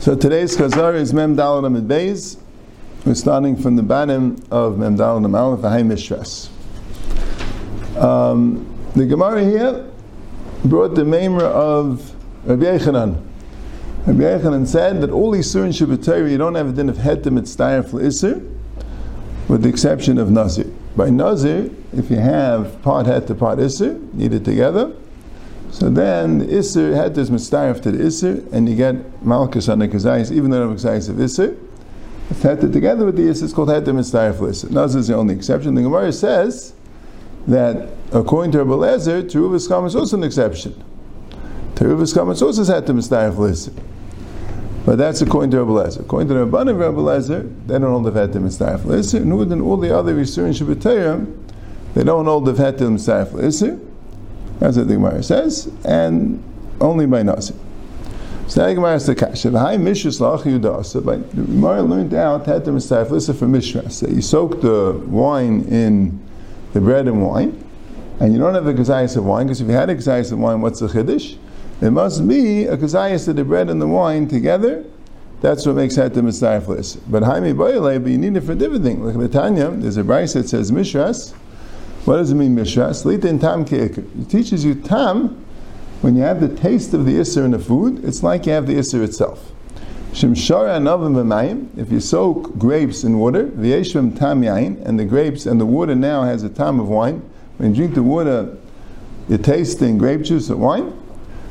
So today's Chazar is Mem Amid Beis. We're starting from the bottom of Mem Dalad Amid Aleph, Ahai Mishras. Um, the Gemara here brought the Maimer of Rabbi Yechanan. Rabbi Yechanan said that all Isur in Shabbat you don't have a din of Hetem Mitzdayer for Isur, with the exception of Nazir. By Nazir, if you have part Het to part Isur, need it together, so then the Isser had this Mistayaf to the Isser, and you get Malchus on the Kazayas, even though the Kazayas of Isser. It's had together with the Isser, it's called Heter Mistayaf Isser. Naz is the only exception. The Gemara says that according to Rabbi Lezer, Teruvas Kam is also an exception. Teruvas Kam is also Heter Mistayaf Isser. But that's according to Rabbi Lezer. According to the Rabban Rabbi Lezer, they don't hold the Heter Mistayaf Isser, nor than all the other in Shabbatayim, they don't hold the Heter Mistayaf Isser. That's what the Gemara says, and only by Nasi. So the Gemara says the kasha. High mishras lach yudasa. But the Gemara learned out the mistayf. Listen from mishras that you soak the wine in the bread and wine, and you don't have a kazayas of wine because if you had a kazayas of wine, what's the chiddush? It must be a kazayas of the bread and the wine together. That's what makes the mistayf But Haimi Boyle, but you need it for different things. Like the Tanya, there's a brayse that says mishras. What does it mean, Mishras? Litin tam It teaches you tam, when you have the taste of the Isser in the food, it's like you have the Isser itself. Shimshara anavim v'mayim, if you soak grapes in water, v'yeshvim tam yain, and the grapes and the water now has a tam of wine. When you drink the water, you're tasting grape juice or wine.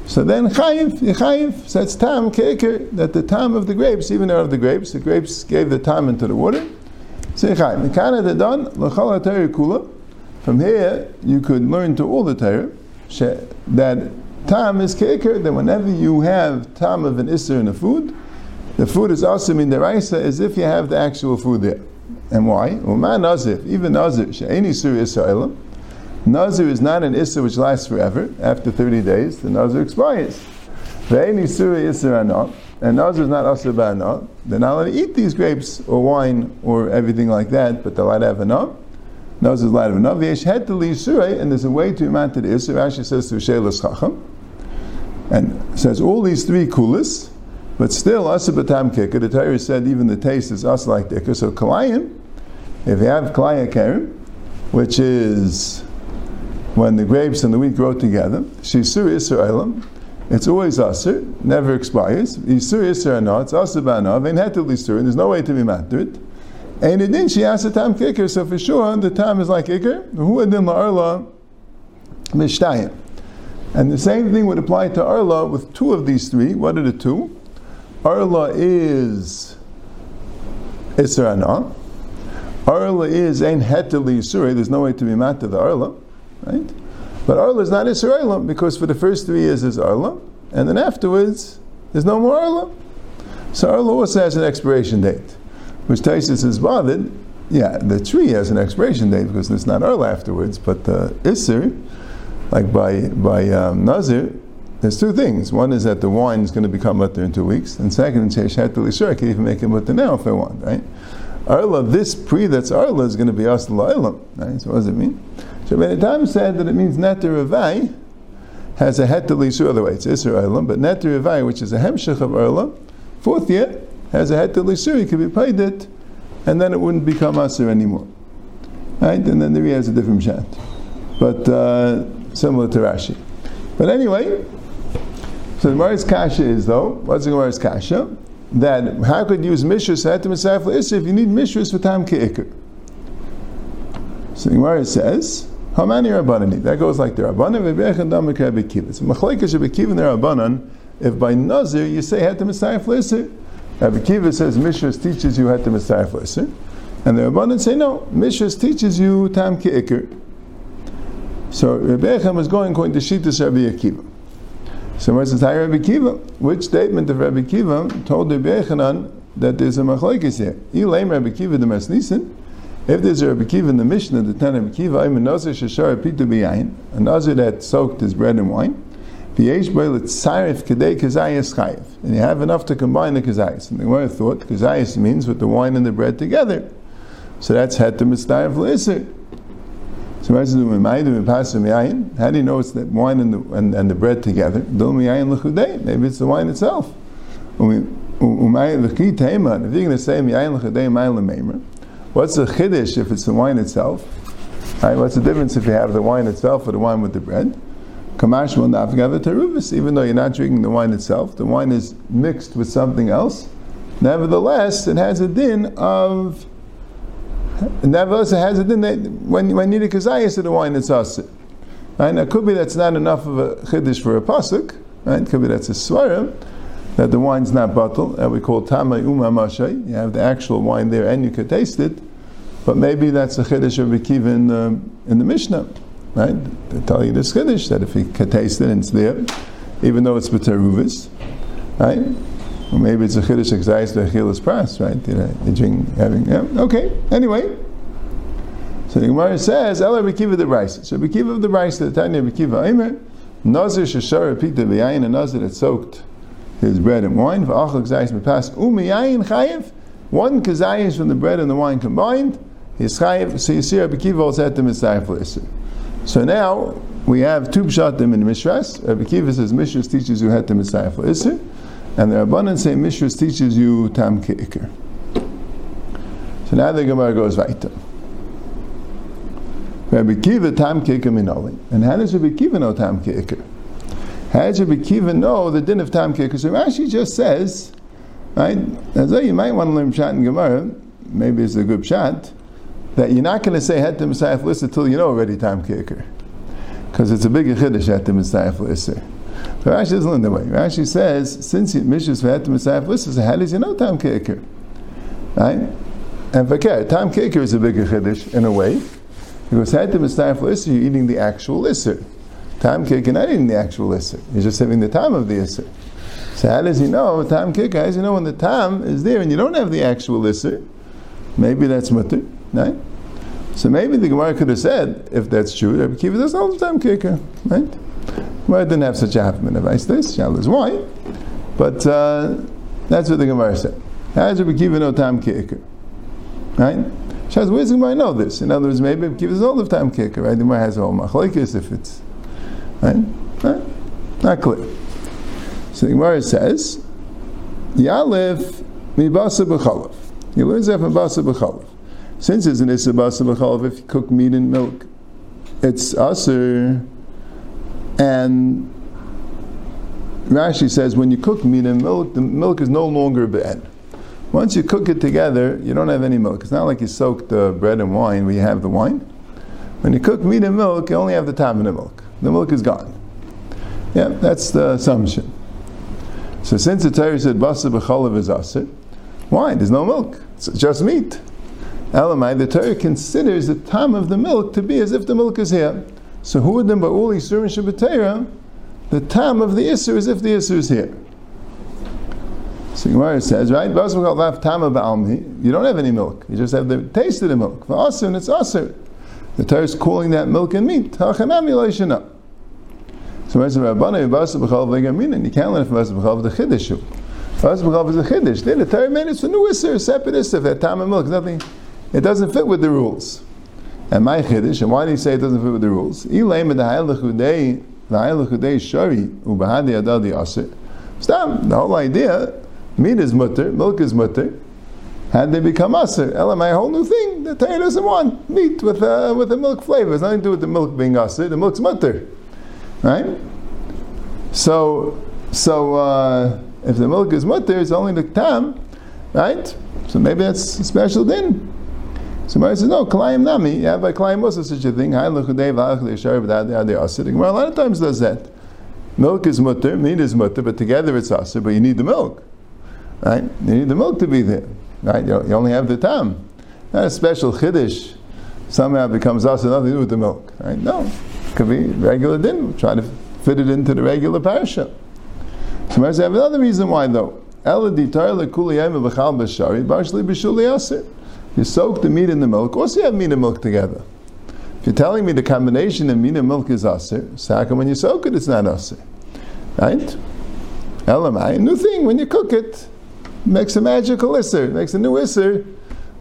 So then chayiv, chayiv, so it's tam keker, that the tam of the grapes, even out of the grapes, the grapes gave the tam into the water. So chayiv. Mikana the don, l'chol kula, from here, you could learn to all the Torah that tam is keker, that whenever you have tam of an isser in the food, the food is awesome in the raisa as if you have the actual food there. And why? Uman nazir, even nazir, she'eni sur isser Nazir is not an isser which lasts forever. After 30 days, the nazir expires. Ve'eni sur isser anah, and nazir is not asr ba'anah. They're not allowed to eat these grapes or wine or everything like that, but they're allowed to have anah knows his light of enough. Yesh head to leave surah, and there's a way to amount to the isur. Rashi says to shelas chacham, and says all these three kulis, but still asa batam kicker. The Torah said even the taste is us like dicker. So kalayim, if you have kalaya kerim, which is when the grapes and the wheat grow together, shisur isur elam. It's always asur, never expires. Isur isur not, it's and head to and there's no way to be mattered. And it didn't, she asked the time kicker, so for sure the time is like ikr. Who had la arla mishtayim. And the same thing would apply to arla with two of these three. What are the two? Arla is Isra'ana. Arla is ein heteli Yisuri. There's no way to be mat to the Arla, right? But Arla is not Isra'elim because for the first three years is Arla, and then afterwards there's no more Arla. So Arla also has an expiration date which Taisus is bothered. Yeah, the tree has an expiration date because it's not Arla afterwards, but the Isser, like by by um, Nazir, there's two things. One is that the wine is going to become mutter in two weeks, and second, sure I can even make it mutter now if I want, right? Arla, this pre that's Arla is going to be Asla Ilam, right? So what does it mean? So time said that it means Netter Revai has a Het Lisur, other way it's Ilam, but Netter Revai, which is a Hemshech of Arla, fourth year, has a head to lisur, he could be paid it, and then it wouldn't become asr anymore. Right? And then there he has a different chat. But uh, similar to Rashi. But anyway, so the Gemara's kasha is though, what's the Gemara's kasha? That how could you use hetem if you need mishras for time ke'ikr? So the Gemara says, how many Rabbanani? That goes like the Rabbanan, Vebechan Damak Rabbi Kiva. So Machlekes Rabbi Kiva and the Rabbanan, if by Nazir you say had hetem esayaf Rabbi Kiva says Mishras teaches you how to Messiah and the Rabbanan say no, Mishras teaches you Tam Ki'ikr. So Rabbi is going according to Shittas Rabbi Akiva. So what's the Rabbi Kiva? Which statement of Rabbi Kiva told Rabbi Echanan that there's a machlekes here? Elaim Rabbi Kiva the Masnisin. If there's a Rabbi Kiva in the Mishnah, the Tan Rabbi Kiva, I'm a Nazir Shashar Pitu B'yayin, a Nazir that soaked his bread and wine. And you have enough to combine the kazayis. And the Gemara thought kazayis means with the wine and the bread together. So that's het to mitzvah l'isr. So how do you know it's the wine and the, and, and the bread together? Maybe it's the wine itself. If you're going to say what's the chiddush if it's the wine itself? Right, what's the difference if you have the wine itself or the wine with the bread? Kamash will even though you're not drinking the wine itself, the wine is mixed with something else. Nevertheless, it has a din of Nevertheless, it has a din that when, when you need a kazayas to the wine, it's asid. Right? Now, could be that's not enough of a chiddush for a pasuk. Right? It could be that's a svarim that the wine's not bottled, that we call tamay uma mashay. You have the actual wine there and you could taste it. But maybe that's a chiddush of Rekiva in the, in the Mishnah. Right? They tell you this chiddush that if you could taste it it's there, even though it's b'teruvis, right? Or maybe it's a chiddush exais the achilas pras, right? You know, you drink, having, yeah, okay. Anyway, so the Gemara says, Ela Bekiva the Rice. So Bekiva of the Rice, the Tanya Bekiva Aimer, Nazir Shashar repeat the V'yayin, a Nazir that soaked his bread and wine, V'achal exais mepas, Umiyayin chayiv, one kazayis from the bread and the wine combined, so also had So now, we have two pshatim in Mishras. Rabbi Kiva says Mishras teaches you had Messiah for Isser. And the Rabbanan say Mishras teaches you Tam Ke'ikr. So now the Gemara goes weiter. Rabbi Kiva Tam Ke'ikr Minoli. And how does Rabbi Kiva know Tam Ke'ikr? How does Rabbi Kiva know the din of Tam Ke'ikr? So Rashi just says, right, as though you might want to learn Pshat in Gemara, maybe it's a good Pshat, that you're not going to say Het Messiah List until you know already Tam Ke'ikr. Because it's a bigger Chiddush Het Messiah List. But Rashi doesn't learn that way. Rashi says, since Mishras Vahatim Messiah Lissa, how does he know Tam Keikir? Right? And Vakir, Tam Keikir is a bigger Chiddush in a way. Because Hatim Messiah Lissa, you're eating the actual Isser. Tam Keikir, not eating the actual Isser. You're just having the time of the Isser. So how does he know Tam Keikir? How does he know when the Tam is there and you don't have the actual Isser? Maybe that's Mutter, right? So maybe the Gemara could have said, if that's true, Rabbi Kiva doesn't hold the time Keikir, right? Gemara didn't have such a Hafman advice. This Shal is why, but uh, that's what the Gemara said. How does Rabbi Kiva know Tam Ki'ikr? Right? She Shaz, where's the Gemara know this? In other words, maybe Rabbi Kiva is all the time Ki'ikr, right? The Gemara has a whole machlekes if it's right? right? Not clear. So the Gemara says, Yalef mibasa b'chalav. You learn that from basa b'chalav. Since it's an issa basa if you cook meat and milk, it's aser and Rashi says when you cook meat and milk, the milk is no longer be'en. Once you cook it together, you don't have any milk. It's not like you soak the bread and wine where you have the wine. When you cook meat and milk, you only have the tam in the milk. The milk is gone. Yeah, that's the assumption. So since the Torah said basa b'chalav is aser, why? There's no milk. It's just meat. Elamai, the Torah considers the time of the milk to be as if the milk is here. So by all Isurim Shabbatera, the time of the Isur is if the Isur is here. So Gemara says, right, you don't have any milk. You just have the taste of the milk. For Asr, it's Asr. The Torah is calling that milk and meat. So Gemara you can't learn from the Chiddush. Is a Chiddush. Then the Torah made it for new Isur, separate Isur, that time of milk. Nothing, it doesn't fit with the rules. And my chiddush, and why do you say it doesn't fit with the rules? Stop. The whole idea, meat is mutter, milk is mutter. Had they become aser, elam, a whole new thing. The Torah doesn't want meat with a, with a milk flavor. It's nothing to do with the milk being aser. The milk's mutter, right? So, so uh, if the milk is mutter, it's only the tam, right? So maybe that's a special din. So Mary says, no, Kalayim Nami, Have by Kalayim also such a thing. Well, a lot of times does that. Milk is mutter, meat is mutter, but together it's aser, but you need the milk. Right? You need the milk to be there. Right? You, you only have the tam. Not a special chiddush. Somehow becomes aser, nothing to do with the milk. Right? No. Could be regular din. Try to fit it into the regular parasha. So I have another reason why though. Ela ditar lekuliyem v'chal b'shari, barshli b'shuli. You soak the meat in the milk. Also, you have meat and milk together. If you're telling me the combination of meat and milk is aser, so how come when you soak it, it's not aser? Right? Elamai, new thing, when you cook it, makes a magical isser, makes a new isser.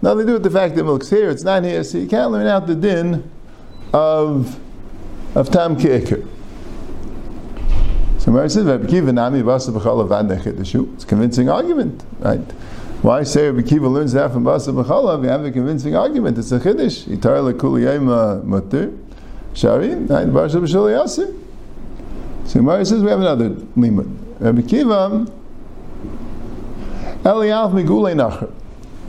Nothing to do with the fact that milk's here, it's not here, so you can't learn out the din of of tam keikir. So Mary says. It's a convincing argument, right? Why say Rabbi Kiva learns that from basa b'chala? We have a convincing argument. It's a chiddush. Itar lekuli yema mutter. Shari, right? Barsha yasir. So Mary says we have another limud. Rabbi Kiva, Eliyav migule nacher.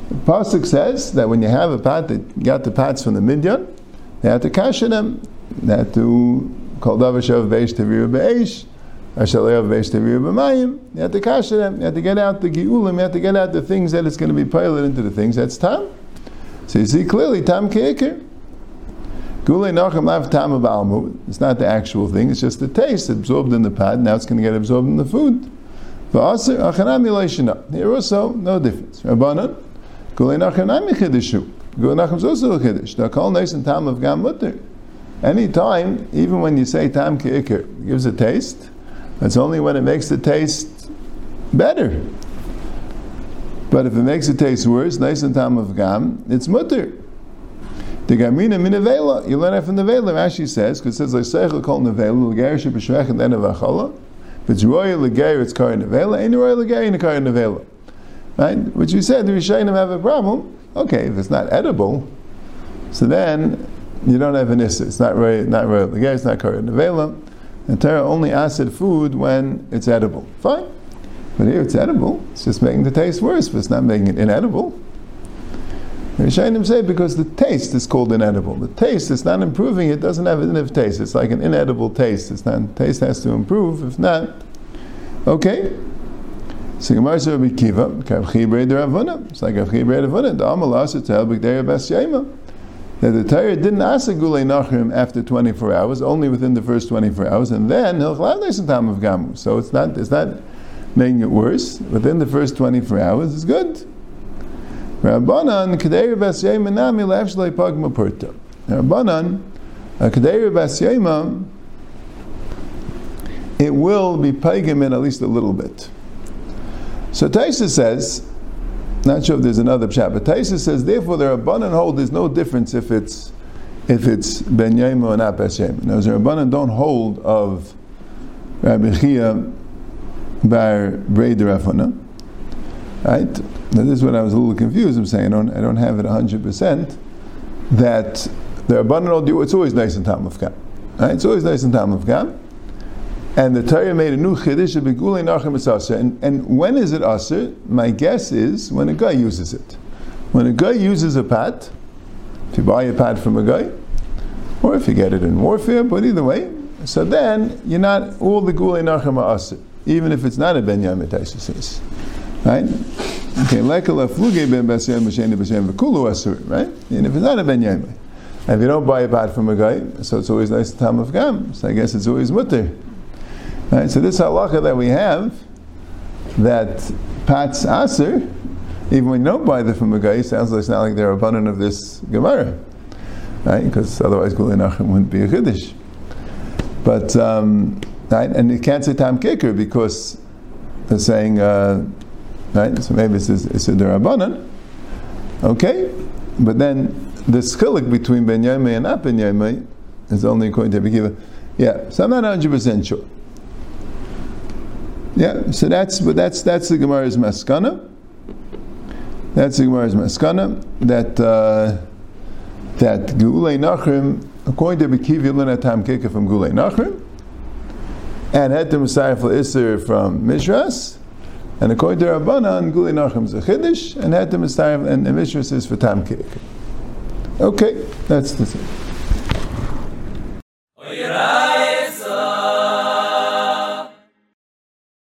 The pasuk says that when you have a pat that got the pats from the midyan, they have to cash them. They have to call davashav beish tevir beish. You have to cash them. You have to get out the giulim. You have to get out the things that it's going to be piled into the things. That's tam. So you see clearly tam keikir. Gulei nachem lav tam of almu. It's not the actual thing. It's just the taste absorbed in the pot. Now it's going to get absorbed in the food. V'aser achanam yilayshina. Here also no difference. Rabbanan. Gulei nachem nami chidishu. Gulei nachem is also a chidish. The kol and tam of gam mutter. Any time, even when you say tam keikir, gives a taste. It's only when it makes the taste better. But if it makes it taste worse, nice and tam of gam, it's mutter. The gamina min avela, you learn that from the vela. Rashi says because it says like seichel kol nevela leger shebeshvech and then avachala. If it's royal leger, it's kar nevela. Ain't royal leger in a kar nevela. Right? Which you said the Rishayim have a problem. Okay, if it's not edible, so then you don't have an issa. It's not royal, not royal leger. It's not kar nevela. And Torah only acid food when it's edible. Fine. But here it's edible. It's just making the taste worse, but it's not making it inedible. The Rishonim say because the taste is called inedible. The taste is not improving, it doesn't have enough taste. It's like an inedible taste. It's not taste has to improve. If not, okay. So Gemara says Rabbi Kiva. It's like. The Amalas Bas Yema. That the Torah didn't ask a Gulei Nachrim after 24 hours, only within the first 24 hours, and then time of Gamu. So it's not, it's not making it worse. Within the first 24 hours is good. Rabbanan Kadeir Bas Yema Nami Lafshlei Pagma Purta. Rabbanan uh, Kadeir Bas Yema it will be pagim in at least a little bit. So Taisa says, not sure if there's another pshat, but Taisa says, therefore the Rabbanan hold there's no difference if it's if it's Ben Yema or not Bas Yema. Now, the Rabbanan don't hold of Rabbi Chia bar Brei Rafana. Right? Now this is what I was a little confused. I'm saying I don't, I don't have it 100% that the abundant do it's always nice in Gam. Right? It's always nice in Gam. And the Torah made a new chiddush of begulei nachem is And, and when is it aser? My guess is when a guy uses it. When a guy uses a pat, if you buy a pat from a guy, or if you get it in warfare, but either way, so then you're not all the gulei nachem aser, even if it's not a ben says. Right? Okay, like a lafluge ben basyan b'shen b'shen v'kulu asur, right? And if it's not a ben yamai, if you don't buy a bat from a guy, so it's always nice to time of gam. So I guess it's always mutter. Right? So this halacha that we have, that pat's asur, even when you don't buy them from a guy, sounds like it's not like they're abundant of this gemara, right? Because otherwise gulei nachem wouldn't be a chiddush. But um, right, and you can't say tam kicker because they're saying. Uh, Right? So maybe it's, it's a derabanan. Okay? But then the chilik between Ben Yomei and not Ben Yomei is only according to Rabbi Yeah, so I'm not 100% sure. Yeah, so that's but that's that's the Gemara's maskana. That's the Gemara's maskana that uh, that Geulei Nachrim, according to Bekiv Yilin Tam Kika from Geulei Nachrim, and Hetem for Isser from Mishras, and according to Rabbanan, Guli Nachem is a Chiddush, and Hetem time, and the Mishras is for Tam Okay, that's the thing.